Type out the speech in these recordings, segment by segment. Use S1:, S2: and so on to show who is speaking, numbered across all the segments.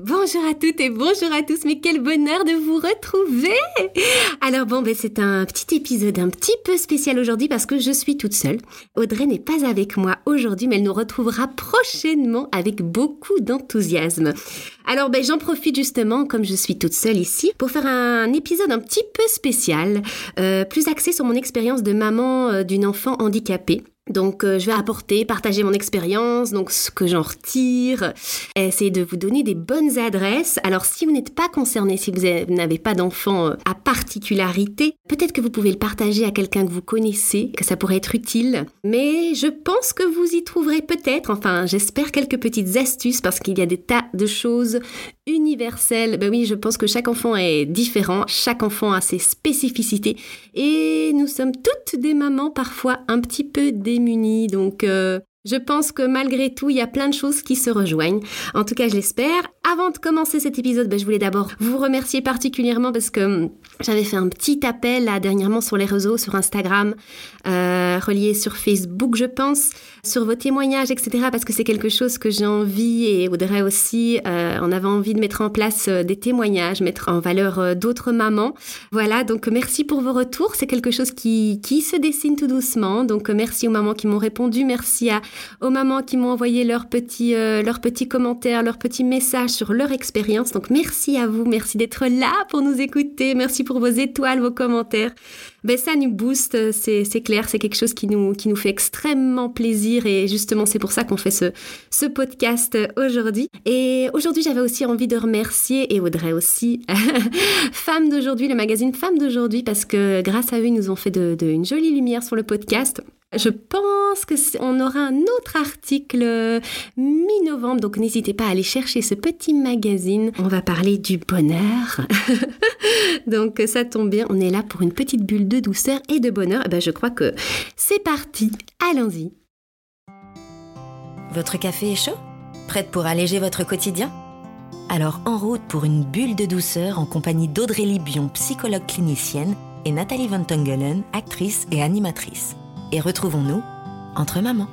S1: Bonjour à toutes et bonjour à tous, mais quel bonheur de vous retrouver Alors bon, ben c'est un petit épisode un petit peu spécial aujourd'hui parce que je suis toute seule. Audrey n'est pas avec moi aujourd'hui, mais elle nous retrouvera prochainement avec beaucoup d'enthousiasme. Alors ben j'en profite justement, comme je suis toute seule ici, pour faire un épisode un petit peu spécial, euh, plus axé sur mon expérience de maman euh, d'une enfant handicapée. Donc, euh, je vais apporter, partager mon expérience, donc ce que j'en retire, essayer de vous donner des bonnes adresses. Alors, si vous n'êtes pas concerné, si vous n'avez pas d'enfant euh, à particularité, peut-être que vous pouvez le partager à quelqu'un que vous connaissez, que ça pourrait être utile. Mais je pense que vous y trouverez peut-être, enfin, j'espère quelques petites astuces parce qu'il y a des tas de choses universelles. Ben oui, je pense que chaque enfant est différent, chaque enfant a ses spécificités. Et nous sommes toutes des mamans parfois un petit peu des donc, euh, je pense que malgré tout, il y a plein de choses qui se rejoignent. En tout cas, je l'espère. Avant de commencer cet épisode, ben, je voulais d'abord vous remercier particulièrement parce que hum, j'avais fait un petit appel dernièrement sur les réseaux, sur Instagram, euh, relié sur Facebook, je pense, sur vos témoignages, etc. Parce que c'est quelque chose que j'ai envie et Audrey aussi, euh, on envie de mettre en place euh, des témoignages, mettre en valeur euh, d'autres mamans. Voilà, donc merci pour vos retours. C'est quelque chose qui, qui se dessine tout doucement. Donc merci aux mamans qui m'ont répondu, merci à, aux mamans qui m'ont envoyé leurs petits, leurs petits commentaires, leurs petits messages sur leur expérience. Donc merci à vous, merci d'être là pour nous écouter, merci pour vos étoiles, vos commentaires. Ben ça nous booste, c'est clair, c'est quelque chose qui nous, qui nous fait extrêmement plaisir et justement c'est pour ça qu'on fait ce, ce podcast aujourd'hui. Et aujourd'hui j'avais aussi envie de remercier, et Audrey aussi, Femmes d'aujourd'hui, le magazine Femmes d'aujourd'hui, parce que grâce à eux ils nous ont fait de, une jolie lumière sur le podcast. Je pense que on aura un autre article mi-novembre, donc n'hésitez pas à aller chercher ce petit magazine. On va parler du bonheur. donc ça tombe bien, on est là pour une petite bulle de douceur et de bonheur. Eh ben, je crois que c'est parti. Allons-y.
S2: Votre café est chaud? Prête pour alléger votre quotidien? Alors en route pour une bulle de douceur en compagnie d'Audrey Libion, psychologue clinicienne, et Nathalie Van Tongelen, actrice et animatrice et retrouvons-nous entre mamans.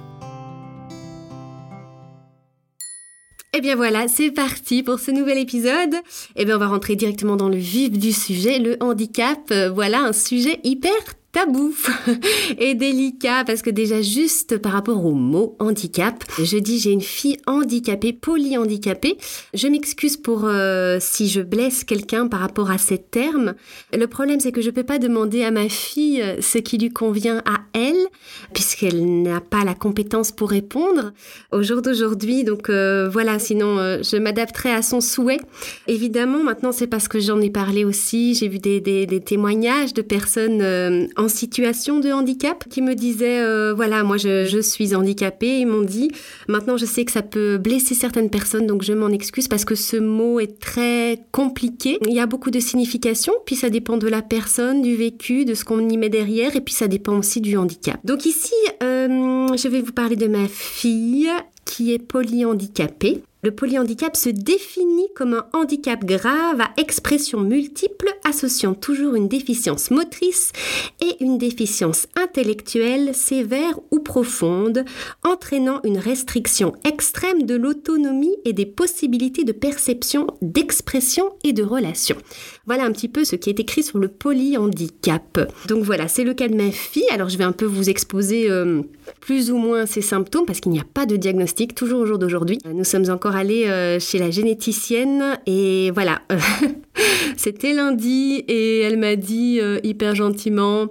S1: Et eh bien voilà, c'est parti pour ce nouvel épisode. Et eh bien on va rentrer directement dans le vif du sujet, le handicap. Euh, voilà un sujet hyper tabou et délicat parce que déjà juste par rapport au mot handicap, je dis j'ai une fille handicapée, polyhandicapée. Je m'excuse pour euh, si je blesse quelqu'un par rapport à ces termes. Le problème c'est que je peux pas demander à ma fille ce qui lui convient à elle puisqu'elle n'a pas la compétence pour répondre au jour d'aujourd'hui. Donc euh, voilà, sinon euh, je m'adapterai à son souhait. Évidemment, maintenant c'est parce que j'en ai parlé aussi. J'ai vu des, des, témoignages de personnes situation de handicap qui me disaient euh, voilà moi je, suis handicapée. Ils m'ont dit maintenant je sais que ça peut blesser certaines personnes donc je m'en excuse parce que ce mot est très compliqué. Il y a beaucoup de significations puis ça dépend de la personne du vécu de ce qu'on y met derrière et puis ça dépend aussi du handicap. Donc ici euh, je vais vous parler de ma fille qui est polyhandicapée le polyhandicap se définit comme un handicap grave à expression multiple associant toujours une déficience motrice et une déficience intellectuelle sévère ou profonde, entraînant une restriction extrême de l'autonomie et des possibilités de perception, d'expression et de relation. Voilà un petit peu ce qui est écrit sur le polyhandicap. Donc voilà, c'est le cas de ma fille. Alors je vais un peu vous exposer euh, plus ou moins ses symptômes parce qu'il n'y a pas de diagnostic toujours au jour d'aujourd'hui. Nous sommes encore allée euh, chez la généticienne et voilà. C'était lundi et elle m'a dit euh, hyper gentiment,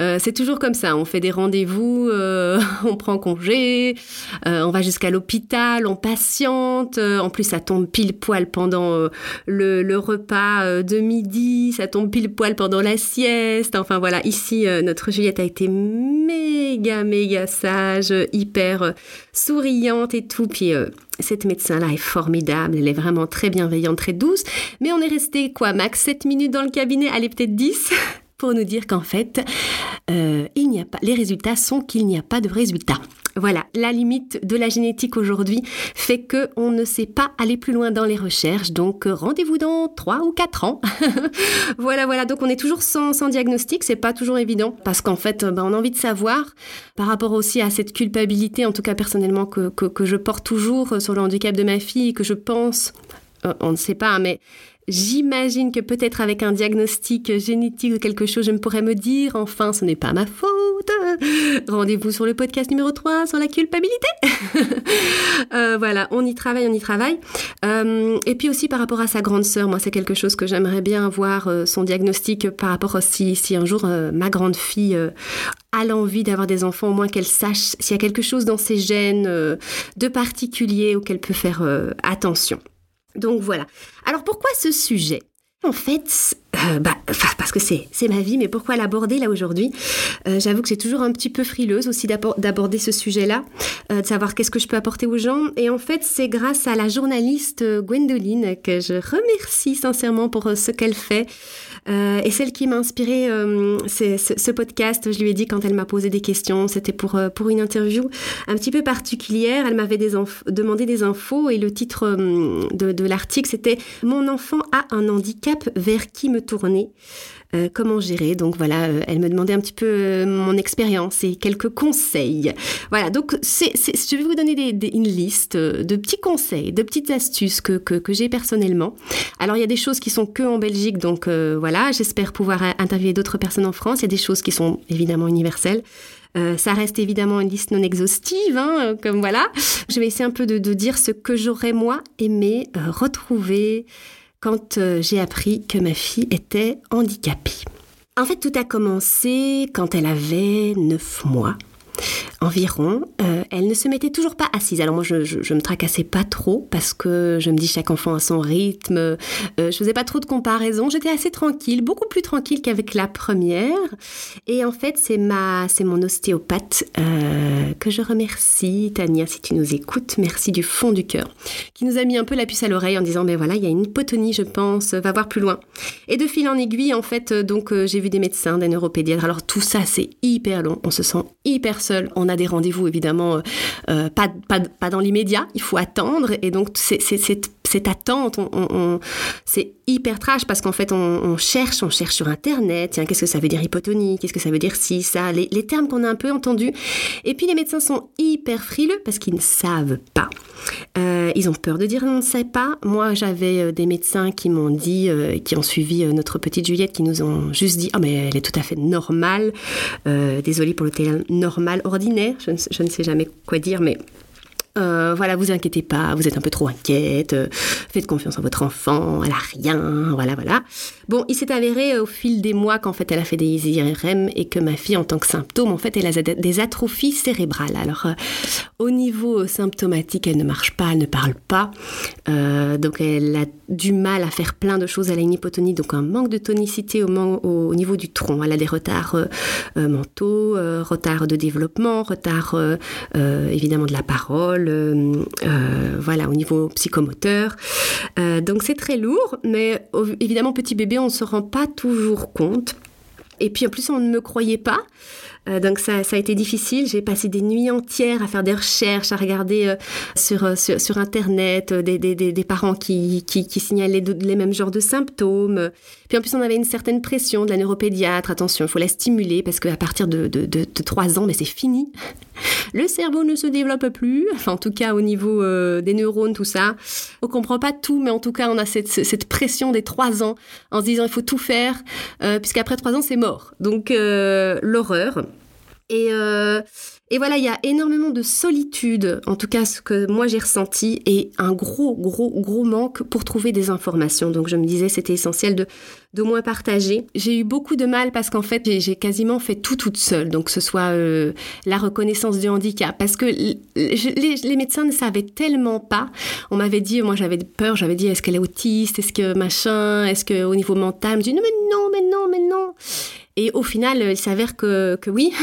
S1: euh, c'est toujours comme ça, on fait des rendez-vous, on prend congé, on va jusqu'à l'hôpital, on patiente, en plus ça tombe pile poil pendant le, le, repas de midi, ça tombe pile poil pendant la sieste, enfin voilà, ici notre Juliette a été méga méga sage, hyper souriante et tout, puis cette médecin-là est formidable, elle est vraiment très bienveillante, très douce. Mais on est resté quoi, max 7 minutes dans le cabinet, allez peut-être 10 pour nous dire qu'en fait, euh, il n'y a pas, les résultats sont qu'il n'y a pas de résultats. Voilà, la limite de la génétique aujourd'hui fait que on ne sait pas aller plus loin dans les recherches. Donc euh, rendez-vous dans 3 ou 4 ans. voilà, voilà. Donc on est toujours sans, sans diagnostic, c'est pas toujours évident parce qu'en fait, ben, on a envie de savoir par rapport aussi à cette culpabilité, en tout cas personnellement que, que, je porte toujours sur le handicap de ma fille, que je pense euh, on ne sait pas, mais J'imagine que peut-être avec un diagnostic génétique ou quelque chose, je me pourrais me dire, enfin, ce n'est pas ma faute. Rendez-vous sur le podcast numéro 3 sur la culpabilité. euh, voilà, on y travaille, on y travaille. Euh, et puis aussi par rapport à sa grande sœur, moi, c'est quelque chose que j'aimerais bien avoir euh, son diagnostic par rapport aussi si un jour ma grande fille a l'envie d'avoir des enfants, au moins qu'elle sache s'il y a quelque chose dans ses gènes de particulier auquel peut faire attention. Donc voilà. Alors pourquoi ce sujet? En fait, euh, bah, parce que c'est, ma vie, mais pourquoi l'aborder là aujourd'hui? Euh, J'avoue que j'ai toujours un petit peu frileuse aussi d'aborder ce sujet-là, euh, de savoir qu'est-ce que je peux apporter aux gens. Et en fait, c'est grâce à la journaliste Gwendoline que je remercie sincèrement pour ce qu'elle fait. Et celle qui m'a inspiré euh, ce, podcast, je lui ai dit quand elle m'a posé des questions, c'était pour, pour une interview un petit peu particulière. Elle m'avait demandé des infos et le titre de, de l'article, c'était Mon enfant a un handicap, vers qui me tourner euh, comment gérer. Donc voilà, euh, elle me demandait un petit peu euh, mon expérience et quelques conseils. Voilà, donc c'est, je vais vous donner une liste de petits conseils, de petites astuces que, que, j'ai personnellement. Alors il y a des choses qui sont que en Belgique, donc voilà, j'espère pouvoir interviewer d'autres personnes en France. Il y a des choses qui sont évidemment universelles. Ça reste évidemment une liste non exhaustive, hein, comme voilà. Je vais essayer un peu de dire ce que j'aurais moi aimé retrouver quand euh, j'ai appris que ma fille était handicapée. En fait, tout a commencé quand elle avait 9 mois environ, euh, elle ne se mettait toujours pas assise. Alors moi, je, je, me tracassais pas trop parce que je me dis chaque enfant a son rythme. Euh, je faisais pas trop de comparaisons. J'étais assez tranquille, beaucoup plus tranquille qu'avec la première. Et en fait, c'est ma, c'est mon ostéopathe euh, que je remercie, Tania, si tu nous écoutes, merci du fond du cœur, qui nous a mis un peu la puce à l'oreille en disant, mais voilà, il y a une hypotonie, je pense, va voir plus loin. Et de fil en aiguille, en fait, donc j'ai vu des médecins, des neuropédiatres. Alors tout ça, c'est hyper long. On se sent hyper seul. On a des rendez-vous évidemment euh, euh, pas, pas, pas, dans l'immédiat, il faut attendre et donc c'est cette attente, c'est hyper trash parce qu'en fait on, cherche, on cherche sur internet, tiens qu'est-ce que ça veut dire hypotonie, qu'est-ce que ça veut dire si, ça, les, termes qu'on a un peu entendus. Et puis les médecins sont hyper frileux parce qu'ils ne savent pas. Euh, ils ont peur de dire on ne sait pas. Moi j'avais des médecins qui m'ont dit, qui ont suivi notre petite Juliette, qui nous ont juste dit, oh, mais elle est tout à fait normale, désolée pour le terme normal, ordinaire, je ne sais jamais quoi dire, mais euh, voilà, vous inquiétez pas, vous êtes un peu trop inquiète, euh, faites confiance en votre enfant, elle a rien, voilà, voilà. Bon, il s'est avéré euh, au fil des mois qu'en fait elle a fait des IRM et que ma fille, en tant que symptôme, en fait, elle a des atrophies cérébrales. Alors, au niveau symptomatique, elle ne marche pas, elle ne parle pas, donc elle a du mal à faire plein de choses. Elle a une hypotonie, donc un manque de tonicité au, au niveau du tronc. Elle a des retards mentaux, retards de développement, retards évidemment de la parole euh, euh, voilà, au niveau psychomoteur. Euh, donc c'est très lourd, mais évidemment, petit bébé, on ne se rend pas toujours compte. Et puis en plus, on ne me croyait pas. Euh, donc ça, ça, a été difficile. J'ai passé des nuits entières à faire des recherches, à regarder euh, sur, euh, sur, sur, Internet des, des, des, parents qui, qui, qui signalaient les mêmes genres de symptômes. Puis en plus, on avait une certaine pression de la neuropédiatre. Attention, il faut la stimuler parce qu'à partir de, de, de, de 3 ans, mais c'est fini. Le cerveau ne se développe plus, enfin en tout cas au niveau des neurones, tout ça. On comprend pas tout, mais en tout cas on a cette, cette pression des 3 ans en se disant il faut tout faire, puisqu'après 3 ans c'est mort. Donc l'horreur. Et, euh, et voilà, il y a énormément de solitude, en tout cas ce que moi j'ai ressenti, et un gros, gros, gros manque pour trouver des informations. Donc je me disais c'était essentiel de, de moins partager. J'ai eu beaucoup de mal parce qu'en fait j'ai quasiment fait tout toute seule, donc que ce soit euh, la reconnaissance du handicap, parce que les, médecins ne savaient tellement pas. On m'avait dit, moi j'avais peur, j'avais dit est-ce qu'elle est autiste, est-ce que machin, est-ce que au niveau mental, je me dis non mais non, mais non, mais non. Et au final, il s'avère que, que oui.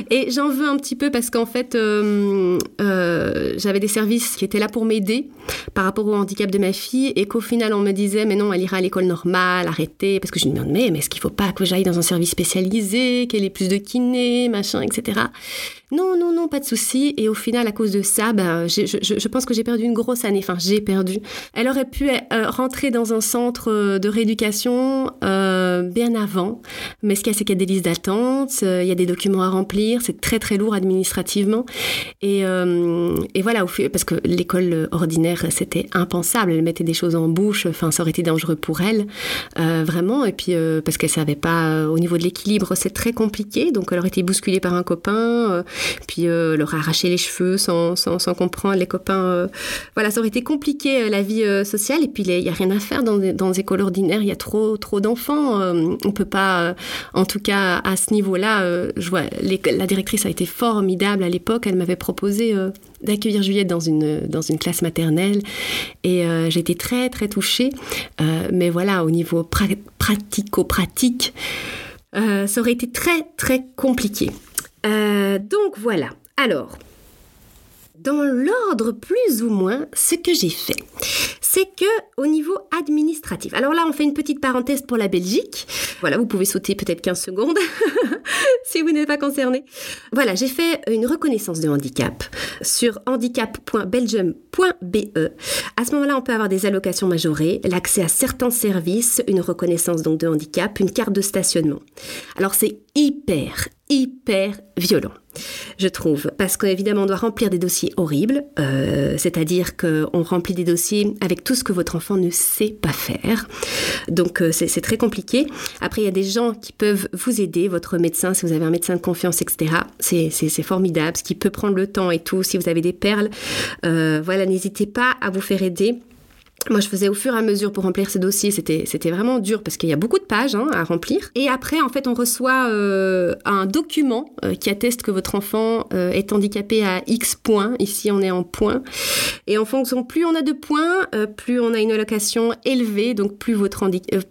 S1: Et j'en veux un petit peu parce qu'en fait, euh, euh, j'avais des services qui étaient là pour m'aider par rapport au handicap de ma fille et qu'au final, on me disait, mais non, elle ira à l'école normale, arrêtez. Parce que je me demande, mais, mais est-ce qu'il faut pas que j'aille dans un service spécialisé, qu'elle ait plus de kiné, machin, etc. Non, non, non, pas de souci. Et au final, à cause de ça, ben, je, je, pense que j'ai perdu une grosse année. Enfin, j'ai perdu. Elle aurait pu euh, rentrer dans un centre de rééducation. Bien avant. Mais ce qu'il y a, c'est qu'il y a des listes d'attente, il y a des documents à remplir, c'est très très lourd administrativement. Et, et voilà, parce que l'école ordinaire, c'était impensable. Elle mettait des choses en bouche, enfin, ça aurait été dangereux pour elle, vraiment. Et puis, parce qu'elle savait pas, au niveau de l'équilibre, c'est très compliqué. Donc, elle aurait été bousculée par un copain, puis elle leur a arraché les cheveux sans, sans, sans comprendre les copains. voilà, ça aurait été compliqué la vie sociale. Et puis, il n'y a rien à faire dans, dans les écoles ordinaires. Il y a trop, trop d'enfants. on peut pas, en tout cas, à ce niveau-là, je vois, la directrice a été formidable à l'époque. Elle m'avait proposé d'accueillir Juliette dans une, classe maternelle. Et euh, été très, très touchée. Euh, mais voilà, au niveau pratico-pratique, euh, ça aurait été très, très compliqué. donc voilà. Alors, dans l'ordre plus ou moins, ce que j'ai fait, c'est que au niveau administratif. Alors là, on fait une petite parenthèse pour la Belgique. Voilà, vous pouvez sauter peut-être 15 secondes si vous n'êtes pas concerné. Voilà, j'ai fait une reconnaissance de handicap sur handicap.belgium.be. À ce moment-là, on peut avoir des allocations majorées, l'accès à certains services, une reconnaissance donc de handicap, une carte de stationnement. Alors c'est hyper, hyper violent, je trouve, parce qu'évidemment on doit remplir des dossiers horribles, euh, c'est-à-dire qu'on remplit des dossiers avec tout ce que votre enfant ne sait pas faire. Donc euh, c'est très compliqué. Après, il y a des gens qui peuvent vous aider, votre médecin, si vous avez un médecin de confiance, etc. C'est formidable, ce qui peut prendre le temps et tout. Si vous avez des perles, euh, voilà, n'hésitez pas à vous faire aider. Moi, je faisais au fur et à mesure pour remplir ce dossier. C'était, c'était vraiment dur parce qu'il y a beaucoup de pages hein, à remplir. Et après, en fait, on reçoit euh, un document euh, qui atteste que votre enfant euh, est handicapé à X points. Ici, on est en points. Et en fonction, plus on a de points, plus on a une allocation élevée, donc plus votre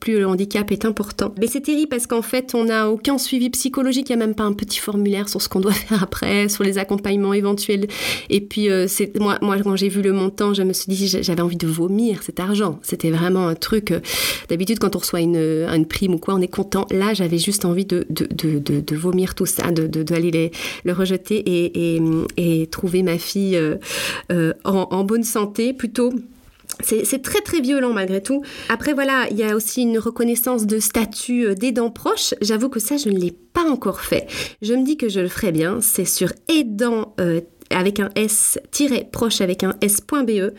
S1: le handicap est important. Mais c'est terrible parce qu'en fait, on n'a aucun suivi psychologique. Il n'y a même pas un petit formulaire sur ce qu'on doit faire après, sur les accompagnements éventuels. Et puis, moi, quand j'ai vu le montant, je me suis dit, j'avais envie de vomir cet argent. C'était vraiment un truc. Euh, d'habitude, quand on reçoit une, une, prime ou quoi, on est content. Là, j'avais juste envie de, vomir tout ça, d'aller de, le rejeter et, trouver ma fille euh, euh, en, en bonne santé plutôt. C'est très très violent malgré tout. Après voilà, il y a aussi une reconnaissance de statut d'aidant proche. J'avoue que ça, je ne l'ai pas encore fait. Je me dis que je le ferai bien. C'est sur aidant avec un S, proche avec un S.be.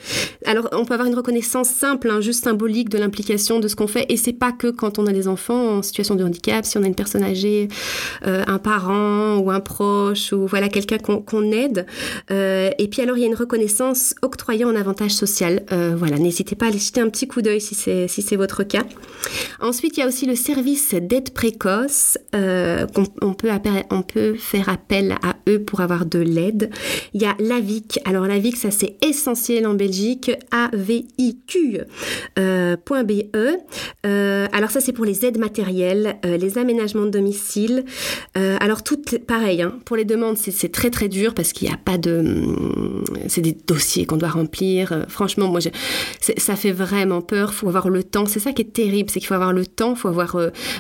S1: Alors, on peut avoir une reconnaissance simple, hein, juste symbolique de l'implication de ce qu'on fait. Et c'est pas que quand on a des enfants en situation de handicap, si on a une personne âgée, euh, un parent ou un proche, ou voilà, quelqu'un qu'on aide. Euh, et puis alors, il y a une reconnaissance octroyant un avantage social. Euh, voilà, n'hésitez pas à aller jeter un petit coup d'œil si c'est si votre cas. Ensuite, il y a aussi le service d'aide précoce. on, peut on peut faire appel à eux pour avoir de l'aide. Il y a l'AVIC. Alors l'AVIC, ça c'est essentiel en Belgique. A-V-I-Q.be. Euh, euh, alors ça c'est pour les aides matérielles, euh, les aménagements de domicile. alors tout pareil. Hein. pour les demandes, c'est très très dur parce qu'il n'y a pas de... Hum, c'est des dossiers qu'on doit remplir. franchement, moi, ça fait vraiment peur. Il faut avoir le temps. C'est ça qui est terrible, c'est qu'il faut avoir le temps, il faut avoir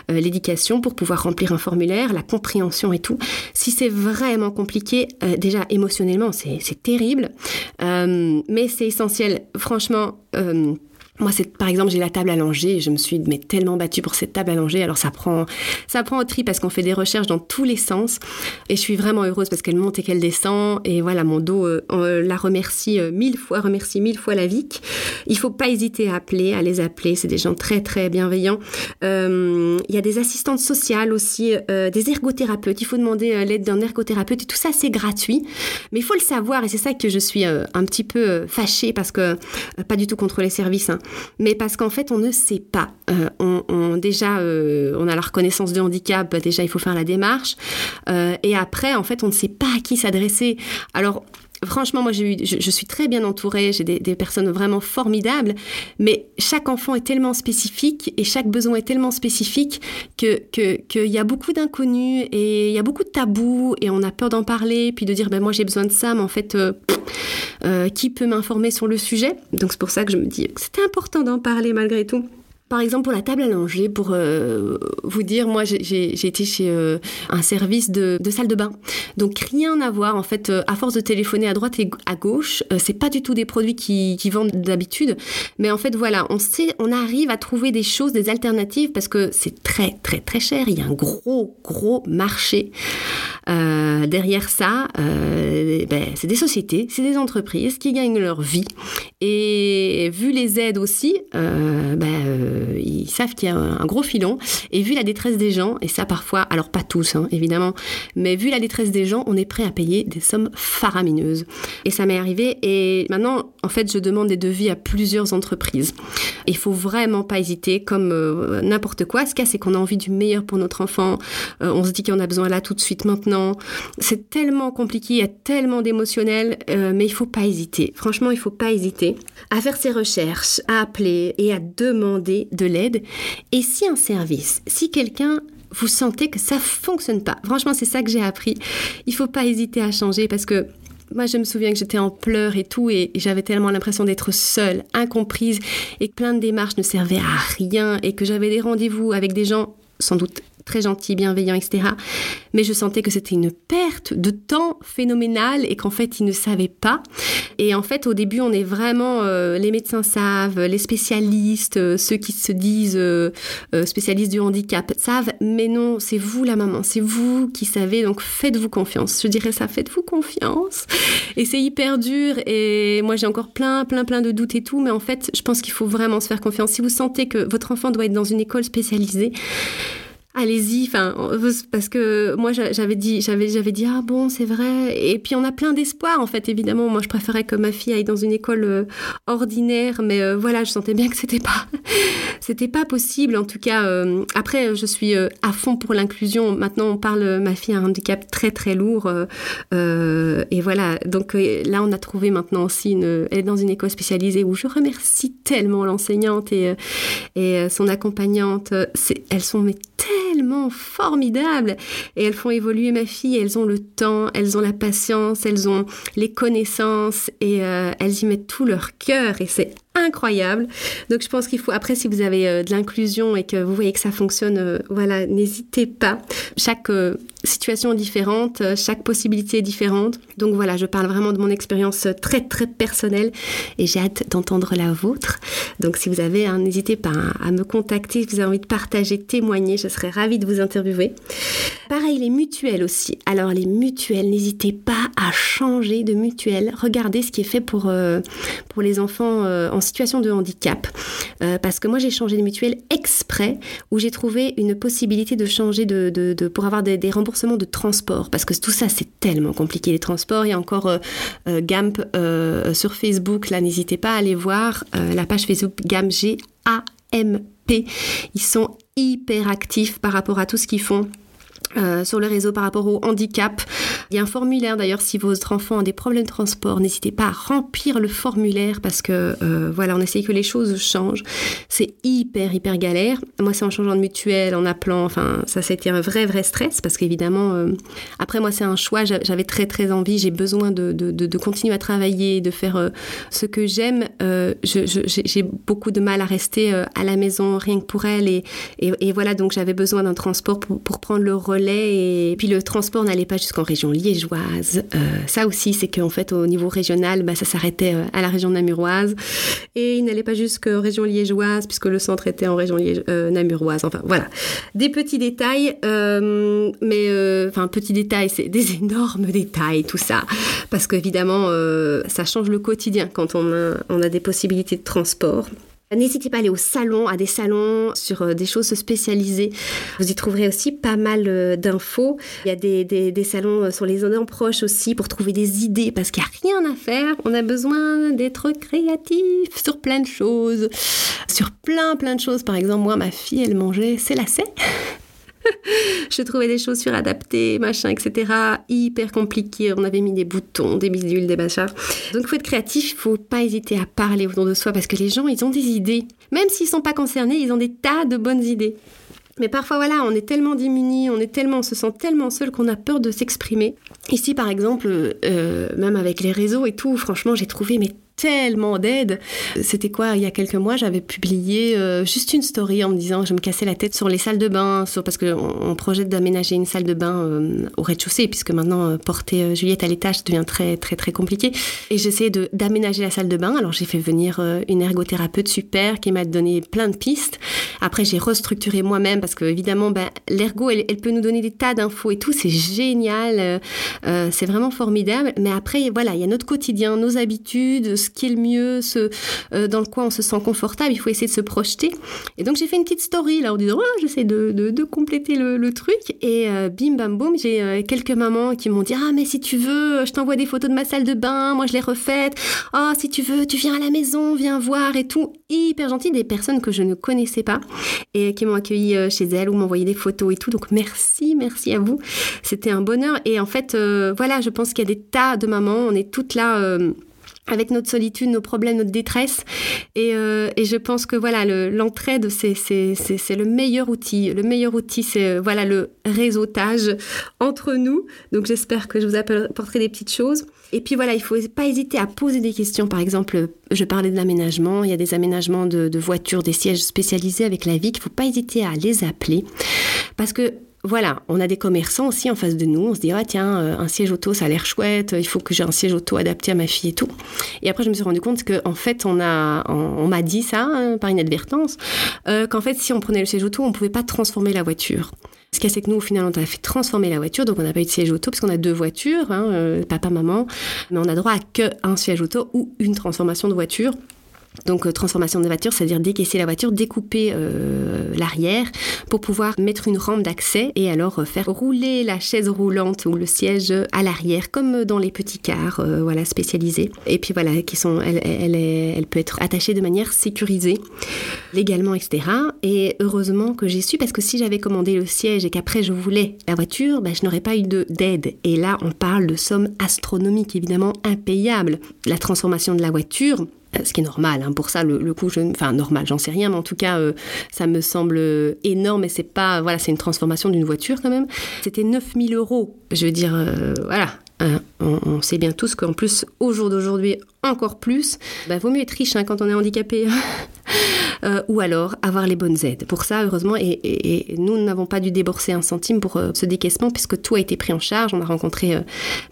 S1: l'éducation pour pouvoir remplir un formulaire, la compréhension et tout. Si c'est vraiment compliqué, déjà émotionnellement, c'est terrible, euh, mais c'est essentiel. Franchement, euh, moi, c'est par exemple, j'ai la table allongée je me suis mais, tellement battue pour cette table allongée. Alors, ça prend, ça prend au tri parce qu'on fait des recherches dans tous les sens. Et je suis vraiment heureuse parce qu'elle monte et qu'elle descend. Et voilà, mon dos euh, la remercie euh, mille fois, remercie mille fois la VIC. Il faut pas hésiter à appeler, à les appeler. C'est des gens très, très bienveillants. Euh, il y a des assistantes sociales aussi, des ergothérapeutes. Il faut demander l'aide d'un ergothérapeute et tout ça, c'est gratuit. Mais il faut le savoir et c'est ça que je suis un petit peu fâchée parce que pas du tout contre les services. Hein mais parce qu'en fait, on ne sait pas. Euh, on, déjà, euh, on a la reconnaissance de handicap, déjà, il faut faire la démarche. Euh, et après, en fait, on ne sait pas à qui s'adresser. Alors, franchement, moi, eu, je, suis très bien entourée, j'ai des, personnes vraiment formidables, mais chaque enfant est tellement spécifique et chaque besoin est tellement spécifique que qu'il y a beaucoup d'inconnus et il y a beaucoup de tabous et on a peur d'en parler, puis de dire, ben moi j'ai besoin de ça, mais en fait, euh, euh, qui peut m'informer sur le sujet? Donc c'est pour ça que je me dis que c'était important d'en parler malgré tout. Par exemple, pour la table à langer, pour euh, vous dire, moi, j'ai été chez euh, un service de, salle de bain. Donc, rien à voir. En fait, euh, à force de téléphoner à droite et à gauche, c'est pas du tout des produits qui, vendent d'habitude. Mais en fait, voilà, on sait, on arrive à trouver des choses, des alternatives parce que c'est très, très, très cher. Il y a un gros, gros marché. derrière ça, ben, c'est des sociétés, c'est des entreprises qui gagnent leur vie. Et vu les aides aussi, ben, ils savent qu'il y a un, gros filon. Et vu la détresse des gens, et ça parfois, alors pas tous hein, évidemment, mais vu la détresse des gens, on est prêt à payer des sommes faramineuses. Et ça m'est arrivé. Et maintenant, en fait, je demande des devis à plusieurs entreprises. Il faut vraiment pas hésiter, comme euh, n'importe quoi. Ce qu'il y a, c'est qu'on a envie du meilleur pour notre enfant. Euh, on se dit qu'on a besoin là tout de suite maintenant. C'est tellement compliqué, il y a tellement d'émotionnel, mais il faut pas hésiter. Franchement, il faut pas hésiter à faire ses recherches, à appeler et à demander de l'aide. Et si un service, si quelqu'un vous sentez que ça fonctionne pas. Franchement, c'est ça que j'ai appris. Il faut pas hésiter à changer parce que moi, je me souviens que j'étais en pleurs et tout, et j'avais tellement l'impression d'être seule, incomprise, et que plein de démarches ne servaient à rien, et que j'avais des rendez-vous avec des gens sans doute très gentil, bienveillant, etc. Mais je sentais que c'était une perte de temps phénoménale et qu'en fait, ils ne savaient pas. Et en fait, au début, on est vraiment, euh, les médecins savent, les spécialistes, euh, ceux qui se disent euh, spécialistes du handicap savent, mais non, c'est vous la maman, c'est vous qui savez, donc faites-vous confiance. Je dirais ça, faites-vous confiance. Et c'est hyper dur et moi j'ai encore plein, plein, plein de doutes et tout, mais en fait, je pense qu'il faut vraiment se faire confiance. Si vous sentez que votre enfant doit être dans une école spécialisée, allez-y enfin parce que moi j'avais dit j'avais j'avais dit ah bon c'est vrai. Et puis on a plein d'espoir en fait évidemment. Moi je préférais que ma fille aille dans une école euh, ordinaire mais euh, voilà je sentais bien que c'était pas c'était pas possible. En tout cas euh, après je suis à fond pour l'inclusion. Maintenant on parle ma fille a un handicap très très lourd et voilà. Donc là on a trouvé maintenant aussi elle est dans une école spécialisée où je remercie tellement l'enseignante et son accompagnante. Elles sont mes tellement formidables et elles font évoluer ma fille. Elles ont le temps, elles ont la patience, elles ont les connaissances et euh, elles y mettent tout leur cœur et c'est incroyable. Donc je pense qu'il faut, après si vous avez euh, de l'inclusion et que vous voyez que ça fonctionne, euh, voilà, n'hésitez pas. Chaque euh, situation est différente, chaque possibilité est différente. Donc voilà, je parle vraiment de mon expérience très très personnelle et j'ai hâte d'entendre la vôtre. Donc si vous avez, n'hésitez pas hein, à me contacter, si vous avez envie de partager, témoigner, je serais ravie de vous interviewer. Pareil, les mutuelles aussi. Alors les mutuelles, n'hésitez pas à changer de mutuelle. Regardez ce qui est fait pour, pour les enfants en situation de handicap. Euh, parce que moi, j'ai changé de mutuelle exprès où j'ai trouvé une possibilité de changer de, pour avoir des, remboursements de transport. Parce que tout ça, c'est tellement compliqué, les transports. Il y a encore euh, euh, GAMP sur Facebook. Là, n'hésitez pas à aller voir la page Facebook G-A-M-P. Ils sont hyper actifs par rapport à tout ce qu'ils font. Euh, sur le réseau par rapport au handicap. Il y a un formulaire d'ailleurs si votre enfant a des problèmes de transport, n'hésitez pas à remplir le formulaire parce que euh, voilà, on essaye que les choses changent. C'est hyper hyper galère. Moi c'est en changeant de mutuelle, en appelant, enfin ça c'était un vrai vrai stress parce qu'évidemment euh, après moi c'est un choix, j'avais très très envie, j'ai besoin de, de, de, continuer à travailler, de faire ce que j'aime. j'ai beaucoup de mal à rester à la maison rien que pour elle et, et, et voilà donc j'avais besoin d'un transport pour, pour prendre le relais et puis le transport n'allait pas jusqu'en région liégeoise. Euh, ça aussi, c'est qu'en fait, au niveau régional, bah, ça s'arrêtait euh, à la région namuroise. Et il n'allait pas jusqu'en région liégeoise, puisque le centre était en région euh, namuroise. Enfin, voilà. Des petits détails, mais enfin, petits détails, c'est des énormes détails, tout ça. Parce qu'évidemment, ça change le quotidien quand on on a des possibilités de transport. N'hésitez pas à aller au salon, à des salons sur euh, des choses spécialisées. Vous y trouverez aussi pas mal euh, d'infos. Il y a des, des, salons euh, sur les zones proches aussi pour trouver des idées parce qu'il n'y a rien à faire. On a besoin d'être créatif sur plein de choses. Sur plein plein de choses. Par exemple, moi, ma fille, elle mangeait ses lacets. je trouvais des chaussures adaptées, machin, etc. Hyper compliqué. On avait mis des boutons, des bidules, des machins. Donc, faut être créatif. Il faut pas hésiter à parler autour de soi parce que les gens, ils ont des idées. Même s'ils sont pas concernés, ils ont des tas de bonnes idées. Mais parfois, voilà, on est tellement démunis, on est tellement, on se sent tellement seul qu'on a peur de s'exprimer. Ici, par exemple, euh, même avec les réseaux et tout, franchement, j'ai trouvé mais tellement d'aide. C'était quoi Il y a quelques mois, j'avais publié euh, juste une story en me disant je me cassais la tête sur les salles de bain, parce qu'on on projette d'aménager une salle de bain euh, au rez-de-chaussée, puisque maintenant euh, porter Juliette à l'étage devient très très très compliqué. Et j'essayais d'aménager la salle de bain. Alors j'ai fait venir une ergothérapeute super qui m'a donné plein de pistes. Après j'ai restructuré moi-même parce que évidemment ben, l'ergo elle, elle, peut nous donner des tas d'infos et tout, c'est génial, c'est vraiment formidable. Mais après voilà, il y a notre quotidien, nos habitudes, ce qui est le mieux, ce, euh, dans coin on se sent confortable, il faut essayer de se projeter. Et donc j'ai fait une petite story là en disant oh, j'essaie de, de, compléter le, truc et euh, bim bam boum j'ai euh, quelques mamans qui m'ont dit ah mais si tu veux je t'envoie des photos de ma salle de bain, moi je l'ai refaite. Oh si tu veux tu viens à la maison, viens voir et tout. Hyper gentil, des personnes que je ne connaissais pas et qui m'ont accueilli chez elles ou m'envoyé des photos et tout. Donc merci, merci à vous. C'était un bonheur et en fait voilà je pense qu'il y a des tas de mamans, on est toutes là avec notre solitude, nos problèmes, notre détresse. Et, euh, et je pense que voilà, l'entraide, c'est le meilleur outil. Le meilleur outil, c'est euh, voilà le réseautage entre nous. Donc j'espère que je vous apporterai des petites choses. Et puis voilà, il faut pas hésiter à poser des questions. Par exemple, je parlais de l'aménagement. Il y a des aménagements de, de voitures, des sièges spécialisés avec la VIC. Il faut pas hésiter à les appeler parce que voilà, on a des commerçants aussi en face de nous. On se dit, ah tiens, euh, un siège auto, ça a l'air chouette. Il faut que j'ai un siège auto adapté à ma fille et tout. Et après, je me suis rendu compte qu'en en fait, on a, on, m'a dit ça hein, par inadvertance, euh, qu'en fait, si on prenait le siège auto, on pouvait pas transformer la voiture. Ce qui est, c'est que nous, au final, on a fait transformer la voiture, donc on n'a pas eu de siège auto parce qu'on a deux voitures, hein, euh, papa, maman, mais on a droit à qu'un siège auto ou une transformation de voiture. Donc euh, transformation de voiture, c'est-à-dire décaisser la voiture, découper euh, l'arrière pour pouvoir mettre une rampe d'accès et alors euh, faire rouler la chaise roulante ou le siège à l'arrière comme dans les petits cars voilà spécialisés. Et puis voilà, qui sont, elle, elle, elle, peut être attachée de manière sécurisée légalement, etc. Et heureusement que j'ai su parce que si j'avais commandé le siège et qu'après je voulais la voiture, ben, je n'aurais pas eu d'aide. Et là, on parle de sommes astronomiques, évidemment impayables. La transformation de la voiture, ce qui est normal. Hein. Pour ça, le, le coût, je, enfin normal, j'en sais rien, mais en tout cas, euh, ça me semble énorme et c'est pas, voilà, c'est une transformation d'une voiture quand même. C'était 9000 euros. Je veux dire, euh, voilà, Hein, on, sait bien tous qu'en plus, au jour d'aujourd'hui, encore plus, bah, vaut mieux être riche hein, quand on est handicapé. euh, ou alors avoir les bonnes aides. Pour ça, heureusement, et, nous n'avons pas dû débourser un centime pour euh, ce décaissement puisque tout a été pris en charge. On a rencontré, euh,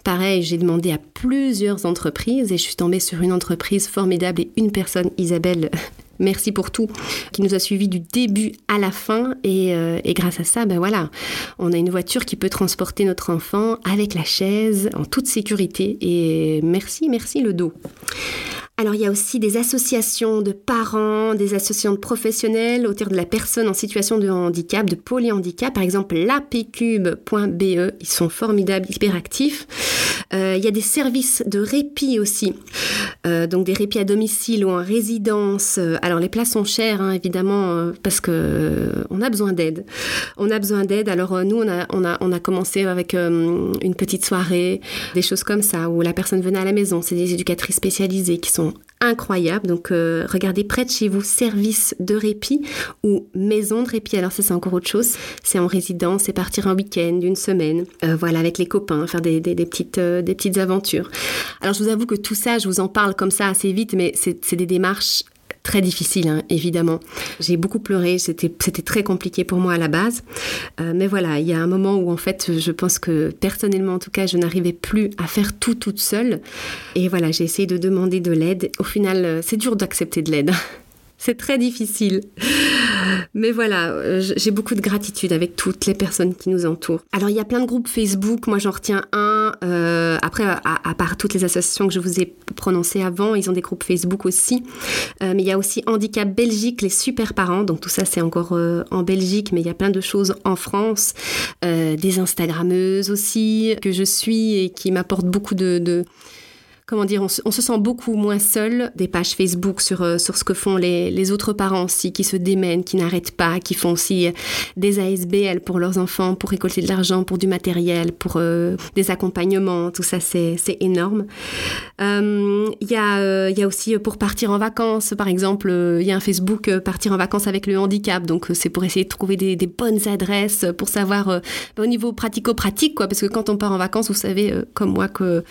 S1: pareil, j'ai demandé à plusieurs entreprises et je suis tombée sur une entreprise formidable et une personne, Isabelle, Merci pour tout, qui nous a suivis du début à la fin. Et, et, grâce à ça, ben voilà, on a une voiture qui peut transporter notre enfant avec la chaise en toute sécurité. Et merci, merci le dos. Alors il y a aussi des associations de parents, des associations de professionnels autour de la personne en situation de handicap, de polyhandicap, par exemple lapcube.be, ils sont formidables, hyper actifs. Euh, il y a des services de répit aussi, euh, donc des répits à domicile ou en résidence. Alors les places sont chères hein, évidemment euh, parce que on a besoin d'aide. On a besoin d'aide. Alors nous on a on a on a commencé avec une petite soirée, des choses comme ça où la personne venait à la maison. C'est des éducatrices spécialisées qui sont incroyable. Donc, euh, regardez près de chez vous service de répit ou maison de répit. Alors, ça, c'est encore autre chose. C'est en résidence, c'est partir un week-end, une semaine, euh, voilà, avec les copains, faire des, des, petites, euh, des petites aventures. Alors, je vous avoue que tout ça, je vous en parle comme ça assez vite, mais c'est des démarches très difficile, hein, évidemment. J'ai beaucoup pleuré, c'était très compliqué pour moi à la base. Euh, mais voilà, il y a un moment où en fait, je pense que personnellement, en tout cas, je n'arrivais plus à faire tout toute seule. Et voilà, j'ai essayé de demander de l'aide. Au final, euh, c'est dur d'accepter de l'aide. C'est très difficile. Mais voilà, euh, j'ai beaucoup de gratitude avec toutes les personnes qui nous entourent. Alors il y a plein de groupes Facebook, moi j'en retiens un. Euh, après, à, part toutes les associations que je vous ai prononcées avant, ils ont des groupes Facebook aussi. Euh, mais il y a aussi Handicap Belgique, les super parents. Donc tout ça c'est encore en Belgique, mais il y a plein de choses en France. des Instagrammeuses aussi que je suis et qui m'apportent beaucoup de comment dire, on se, sent beaucoup moins seul. Des pages Facebook sur, euh, sur ce que font les, les, autres parents aussi, qui se démènent, qui n'arrêtent pas, qui font aussi euh, des ASBL pour leurs enfants, pour récolter de l'argent, pour du matériel, pour euh, des accompagnements. Tout ça, c'est énorme. Il y, a, y a aussi pour partir en vacances, par exemple, il y a un Facebook Partir en vacances avec le handicap. Donc, c'est pour essayer de trouver des, des bonnes adresses, pour savoir au niveau pratico-pratique, quoi. Parce que quand on part en vacances, vous savez, comme moi, que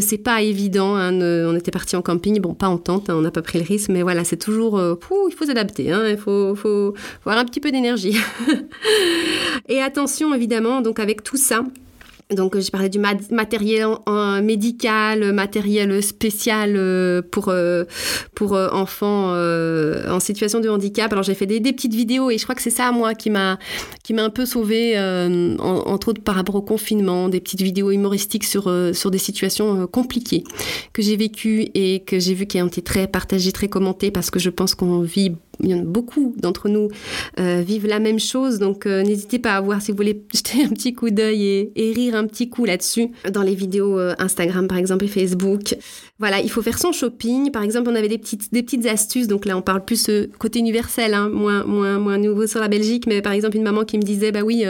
S1: c'est pas évident. Hein, on était parti en camping, bon, pas en tente, hein, on n'a pas pris le risque, mais voilà, c'est toujours, euh, il faut s'adapter, hein, il faut, faut avoir un petit peu d'énergie. Et attention, évidemment, donc avec tout ça, donc, j'ai parlé du matériel médical, matériel spécial euh, pour, euh, pour euh, enfants en situation de handicap. Alors, j'ai fait des, petites vidéos et je crois que c'est ça, moi, qui m'a, qui m'a un peu sauvée, entre autres par rapport au confinement, des petites vidéos humoristiques sur, sur des situations compliquées que j'ai vécues et que j'ai vu qui ont été très partagées, très commentées parce que je pense qu'on vit beaucoup d'entre nous euh, vivent la même chose. Donc euh, n'hésitez pas à voir si vous voulez jeter un petit coup d'œil et, rire un petit coup là-dessus dans les vidéos euh, Instagram par exemple et Facebook. Voilà, il faut faire son shopping. Par exemple, on avait des petites, des petites astuces. Donc là, on parle plus côté universel, hein, moins, moins, moins nouveau sur la Belgique. Mais par exemple, une maman qui me disait, bah oui,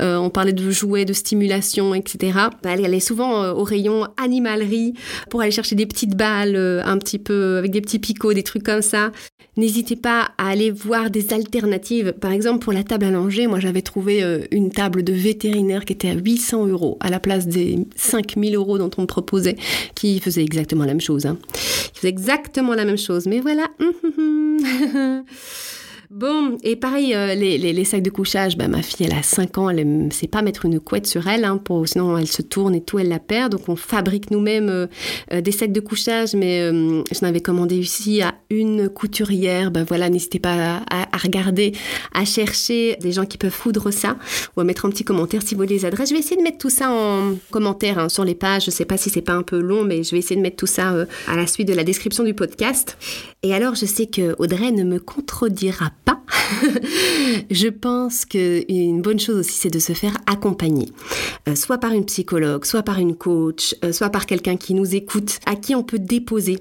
S1: on parlait de jouets, de stimulation, etc. Bah, elle allait souvent au rayon animalerie pour aller chercher des petites balles un petit peu avec des petits picots, des trucs comme ça. N'hésitez pas à aller voir des alternatives. Par exemple, pour la table à langer, moi j'avais trouvé euh, une table de vétérinaire qui était à 800 euros à la place des 5000 euros dont on me proposait, qui faisait exactement la même chose. Hein. Exactement la même chose. Mais voilà. Bon, et pareil, euh, les, sacs de couchage, bah, ma fille, elle a 5 ans, elle ne sait pas mettre une couette sur elle, hein, sinon elle se tourne et tout, elle la perd. Donc on fabrique nous-mêmes euh, euh, des sacs de couchage, mais je n'avais commandé ici à une couturière. Ben voilà, n'hésitez pas à, regarder, à chercher des gens qui peuvent foudre ça, ou à mettre un petit commentaire si vous les adresses. Je vais essayer de mettre tout ça en commentaire hein, sur les pages. Je ne sais pas si c'est pas un peu long, mais je vais essayer de mettre tout ça à la suite de la description du podcast. Et alors, je sais que Audrey ne me contredira pas. je pense qu'une bonne chose aussi, c'est de se faire accompagner, euh, soit par une psychologue, soit par une coach, euh, soit par quelqu'un qui nous écoute, à qui on peut déposer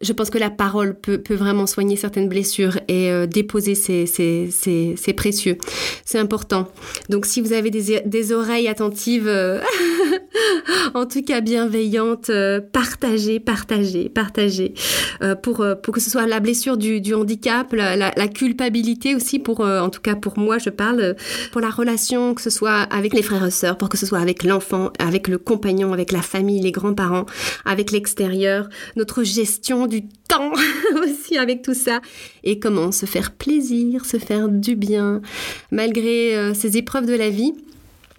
S1: je pense que la parole peut, vraiment soigner certaines blessures et euh, déposer c'est précieux. C'est important. Donc si vous avez des, oreilles attentives, en tout cas bienveillantes, euh, partagez, partagez, partagez. pour, pour que ce soit la blessure du, handicap, la, culpabilité aussi, pour, en tout cas pour moi, je parle, pour la relation, que ce soit avec les frères et sœurs, pour que ce soit avec l'enfant, avec le compagnon, avec la famille, les grands-parents, avec l'extérieur, notre gestion du temps aussi avec tout ça. Et comment se faire plaisir, se faire du bien, malgré euh, ces épreuves de la vie.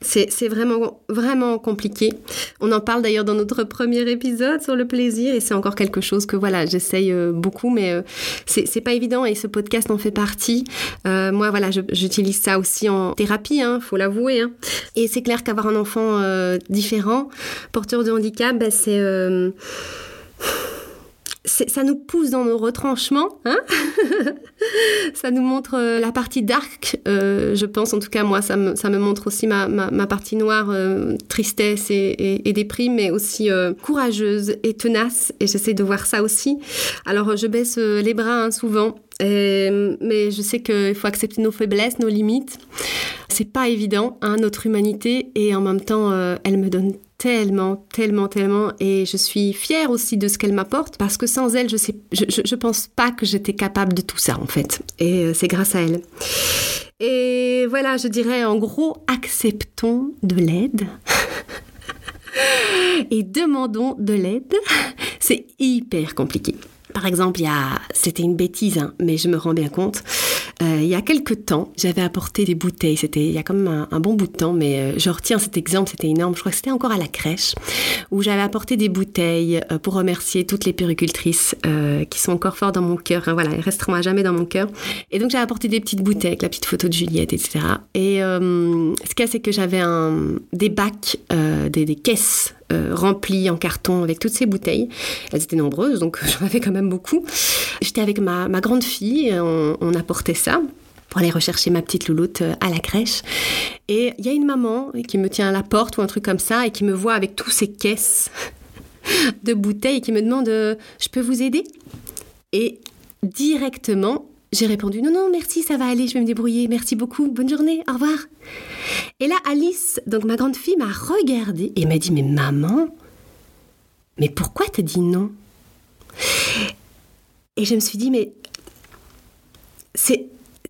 S1: C'est vraiment, vraiment compliqué. On en parle d'ailleurs dans notre premier épisode sur le plaisir et c'est encore quelque chose que voilà, j'essaye euh, beaucoup, mais euh, c'est pas évident et ce podcast en fait partie. moi, voilà, j'utilise ça aussi en thérapie, hein, faut l'avouer. Hein. Et c'est clair qu'avoir un enfant différent, porteur de handicap, ben, c'est ça nous pousse dans nos retranchements, hein. Ça nous montre euh, la partie dark, euh, je pense, en tout cas moi, ça me, montre aussi ma, ma, partie noire, euh, tristesse et, et, déprime, mais aussi courageuse et tenace, et j'essaie de voir ça aussi. Alors je baisse les bras hein, souvent, mais je sais qu'il faut accepter nos faiblesses, nos limites. C'est pas évident, hein, notre humanité, et en même temps, elle me donne tellement, tellement, tellement. Et je suis fière aussi de ce qu'elle m'apporte parce que sans elle, je sais, je, je, pense pas que j'étais capable de tout ça en fait. Et euh, c'est grâce à elle. Et voilà, je dirais en gros, acceptons de l'aide. et demandons de l'aide. C'est hyper compliqué. Par exemple, il y a, c'était une bêtise, hein, mais je me rends bien compte. Euh, il y a quelques temps, j'avais apporté des bouteilles. C'était il y a quand même un, bon bout de temps, mais euh, je retiens cet exemple, c'était énorme. Je crois que c'était encore à la crèche où j'avais apporté des bouteilles euh, pour remercier toutes les péricultrices qui sont encore fortes dans mon cœur. voilà, elles resteront à jamais dans mon cœur. Et donc j'avais apporté des petites bouteilles avec la petite photo de Juliette, etc. Et ce qu'il y a, c'est que j'avais des bacs, des caisses euh, en carton avec toutes ces bouteilles. Elles étaient nombreuses, donc j'en avais quand même beaucoup. J'étais avec ma, grande fille, on, on apportait ça pour aller rechercher ma petite louloute euh, à la crèche. Et il y a une maman qui me tient à la porte ou un truc comme ça et qui me voit avec tous ces caisses de bouteilles et qui me demande euh, Je peux vous aider? Et directement, j'ai répondu non, non, merci, ça va aller, je vais me débrouiller, merci beaucoup, bonne journée, au revoir. Et là, Alice, donc ma grande fille, m'a regardée et m'a dit mais maman, mais pourquoi t'as dit non? Et je me suis dit mais c'est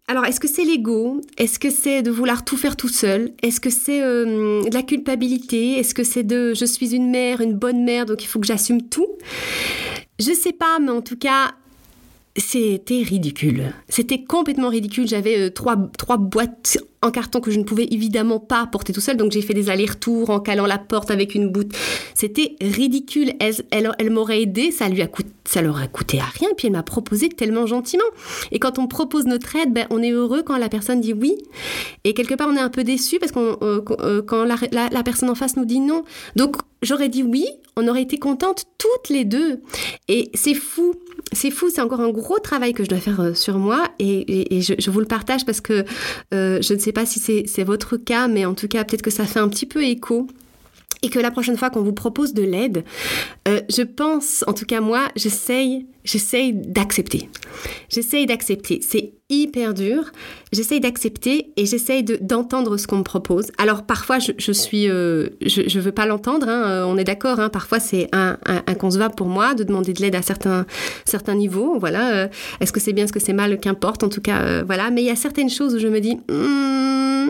S1: alors, est-ce que c'est l'ego? Est-ce que c'est de vouloir tout faire tout seul? Est-ce que c'est euh, de la culpabilité? Est-ce que c'est de je suis une mère, une bonne mère, donc il faut que j'assume tout? Je sais pas, mais en tout cas, c'était ridicule. C'était complètement ridicule. J'avais euh, trois, trois boîtes en carton que je ne pouvais évidemment pas porter tout seul. Donc j'ai fait des allers-retours en calant la porte avec une boute. C'était ridicule. Elle, elle, m'aurait aidé, ça lui a coûté, ça leur a coûté à rien. Puis elle m'a proposé tellement gentiment. Et quand on propose notre aide, ben, on est heureux quand la personne dit oui. Et quelque part, on est un peu déçu parce qu'on euh, euh, quand la, la personne en face nous dit non. Donc j'aurais dit oui, on aurait été contentes toutes les deux. Et c'est fou, c'est fou, c'est encore un gros travail que je dois faire euh, sur moi et, je, vous le partage parce que euh, je ne sais pas si c'est votre cas, mais en tout cas peut-être que ça fait un petit peu écho et que la prochaine fois qu'on vous propose de l'aide, euh, je pense, en tout cas moi, j'essaye, j'essaye d'accepter. J'essaye d'accepter. C'est hyper dur. J'essaye d'accepter et j'essaye d'entendre ce qu'on me propose. Alors parfois, je, suis, euh, je, veux pas l'entendre. Hein, euh, on est d'accord. Hein, parfois, c'est inconcevable pour moi de demander de l'aide à certains certains niveaux. Voilà. Est-ce que c'est bien, est-ce que c'est mal, qu'importe. En tout cas, voilà. Mais il y a certaines choses où je me dis. Hmm,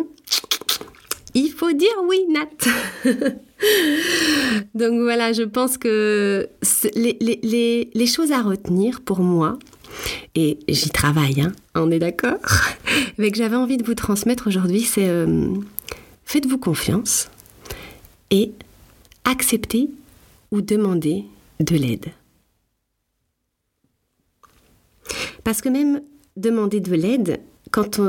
S1: il faut dire oui, Nat. Donc voilà, je pense que les, choses à retenir pour moi, et j'y travaille, hein, on est d'accord, mais que j'avais envie de vous transmettre aujourd'hui, c'est euh, faites-vous confiance et acceptez ou demandez de l'aide. Parce que même demander de l'aide, quand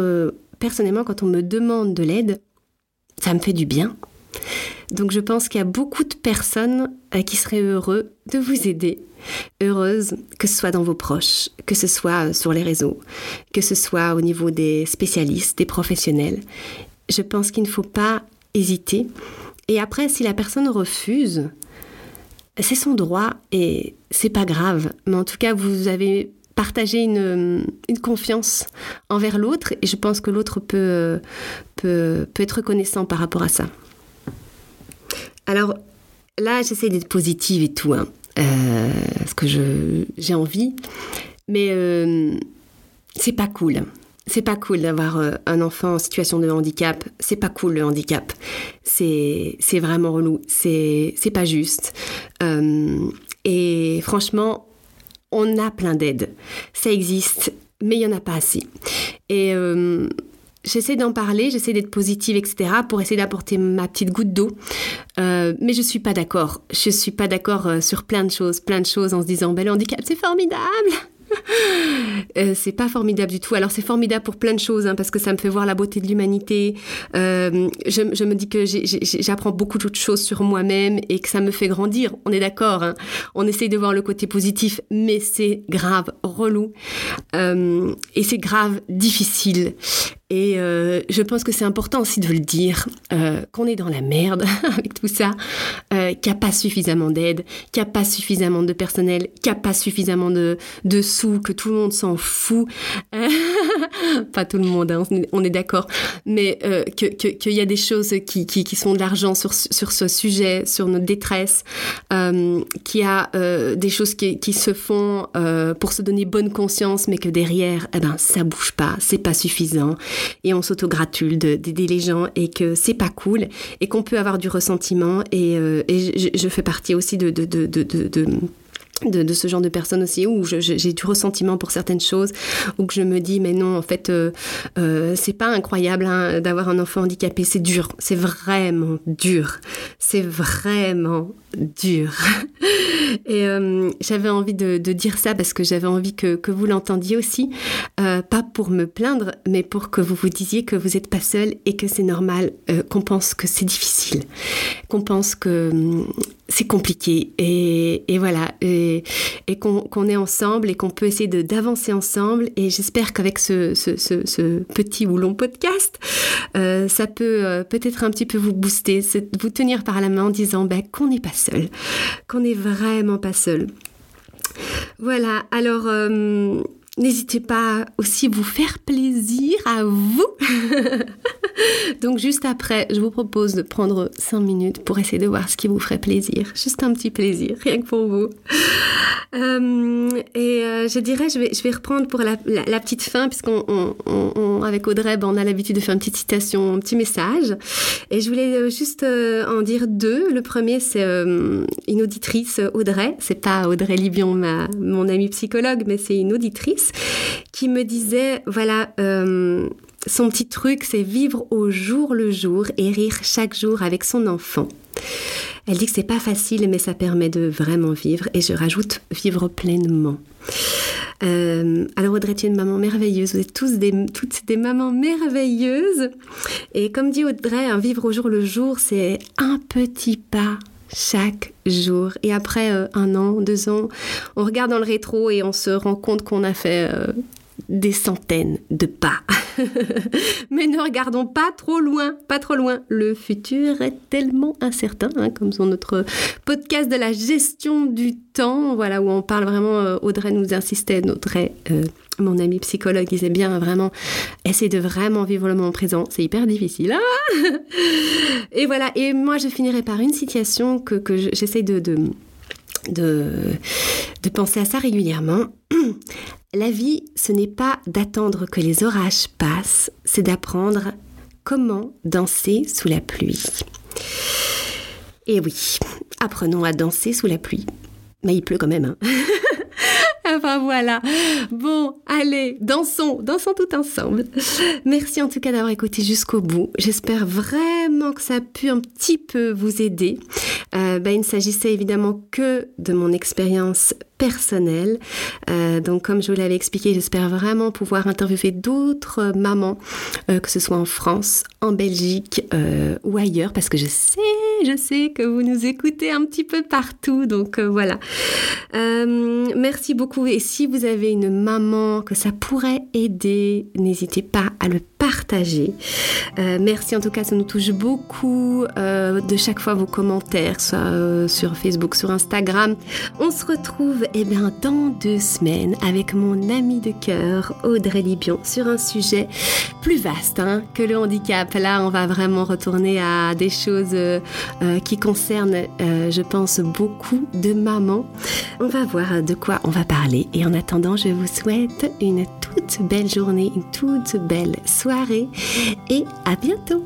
S1: personnellement, quand on me demande de l'aide, ça me fait du bien. Donc je pense qu'il y a beaucoup de personnes euh, qui seraient heureux de vous aider, heureuses, que ce soit dans vos proches, que ce soit sur les réseaux, que ce soit au niveau des spécialistes, des professionnels. Je pense qu'il ne faut pas hésiter. Et après, si la personne refuse, c'est son droit et c'est pas grave. Mais en tout cas, vous avez partagé une, confiance envers l'autre et je pense que l'autre peut être reconnaissant par rapport à ça. Alors là, j'essaie d'être positive et tout, hein, euh, parce que j'ai envie, mais euh, c'est pas cool. C'est pas cool d'avoir euh, un enfant en situation de handicap. C'est pas cool le handicap. C'est vraiment relou. C'est pas juste. et franchement, on a plein d'aides. Ça existe, mais il y en a pas assez. Et j'essaie d'en parler, j'essaie d'être positive, etc., pour essayer d'apporter ma petite goutte d'eau. Euh, mais je suis pas d'accord. Je suis pas d'accord euh, sur plein de choses, plein de choses en se disant, ben, le handicap, c'est formidable. Euh, c'est pas formidable du tout. Alors c'est formidable pour plein de choses, hein, parce que ça me fait voir la beauté de l'humanité. Euh, je, me dis que j'apprends beaucoup d'autres choses sur moi-même et que ça me fait grandir. On est d'accord. Hein. On essaye de voir le côté positif, mais c'est grave, relou. Et c'est grave, difficile. Et je pense que c'est important aussi de le dire, qu'on est dans la merde avec tout ça, qu'il n'y a pas suffisamment d'aide, qu'il n'y a pas suffisamment de personnel, qu'il n'y a pas suffisamment de, de sous, que tout le monde s'en fout. pas tout le monde, hein, on est d'accord. Mais euh, qu'il y a des choses qui, qui, sont de l'argent sur, sur ce sujet, sur notre détresse, euh, qu'il y a euh, des choses qui, qui se font euh, pour se donner bonne conscience, mais que derrière, eh ben, ça bouge pas, c'est pas suffisant. Et on s'autogratule d'aider les gens et que c'est pas cool et qu'on peut avoir du ressentiment. Et, et je, fais partie aussi de de, ce genre de personnes aussi où j'ai du ressentiment pour certaines choses où que je me dis mais non en fait euh, euh, c'est pas incroyable hein, d'avoir un enfant handicapé c'est dur c'est vraiment dur c'est vraiment dur. Et euh, j'avais envie de, dire ça parce que j'avais envie que, que vous l'entendiez aussi pas pour me plaindre mais pour que vous vous disiez que vous n'êtes pas seul et que c'est normal qu'on pense que c'est difficile qu'on pense que c'est compliqué. Et, voilà. Et, qu'on est ensemble et qu'on peut essayer d'avancer ensemble. Et j'espère qu'avec ce, petit ou long podcast euh, ça peut euh, peut-être un petit peu vous booster vous tenir par la main en disant ben, qu'on n'est pas seul. Qu'on n'est vraiment pas seul. Voilà. Alors euh, N'hésitez pas aussi à vous faire plaisir à vous. Donc juste après, je vous propose de prendre 5 minutes pour essayer de voir ce qui vous ferait plaisir. Juste un petit plaisir, rien que pour vous. Euh, et euh, je dirais, je vais, je vais reprendre pour la, petite fin, puisqu'on on, avec Audrey, ben, on a l'habitude de faire une petite citation, un petit message. Et je voulais euh, juste en dire deux. Le premier, c'est une auditrice, Audrey. C'est pas Audrey Libion, ma, mon amie psychologue, mais c'est une auditrice qui me disait, voilà, son petit truc, c'est vivre au jour le jour et rire chaque jour avec son enfant. Elle dit que c'est pas facile, mais ça permet de vraiment vivre. Et je rajoute vivre pleinement. Euh, alors Audrey, tu es une maman merveilleuse. Vous êtes tous des, toutes des mamans merveilleuses. Et comme dit Audrey, un vivre au jour le jour, c'est un petit pas chaque jour. Et après euh, un an, deux ans, on regarde dans le rétro et on se rend compte qu'on a fait euh, des centaines de pas. Mais ne regardons pas trop loin, pas trop loin. Le futur est tellement incertain, hein, comme sur notre podcast de la gestion du temps, voilà, où on parle vraiment, euh, Audrey nous insistait, Audrey, mon ami psychologue, disait bien vraiment, essayer de vraiment vivre le moment présent, c'est hyper difficile. Hein. et voilà, et moi je finirai par une situation que, j'essaie de penser à ça régulièrement. La vie, ce n'est pas d'attendre que les orages passent, c'est d'apprendre comment danser sous la pluie. Et oui, apprenons à danser sous la pluie. Mais il pleut quand même. Hein enfin voilà. Bon, allez, dansons, dansons tout ensemble. Merci en tout cas d'avoir écouté jusqu'au bout. J'espère vraiment que ça a pu un petit peu vous aider. Euh, ben, il ne s'agissait évidemment que de mon expérience personnel. Euh, donc, comme je vous l'avais expliqué, j'espère vraiment pouvoir interviewer d'autres mamans, euh, que ce soit en France, en Belgique ou ailleurs, parce que je sais, je sais que vous nous écoutez un petit peu partout. Donc, voilà. merci beaucoup. Et si vous avez une maman que ça pourrait aider, n'hésitez pas à le partager. merci en tout cas, ça nous touche beaucoup de chaque fois vos commentaires, soit sur Facebook, sur Instagram. On se retrouve eh bien, dans deux semaines avec mon ami de cœur, Audrey Libion, sur un sujet plus vaste hein, que le handicap. Là, on va vraiment retourner à des choses euh, euh, qui concernent, euh, je pense, beaucoup de mamans. On va voir de quoi on va parler. Et en attendant, je vous souhaite une toute belle journée, une toute belle et à bientôt.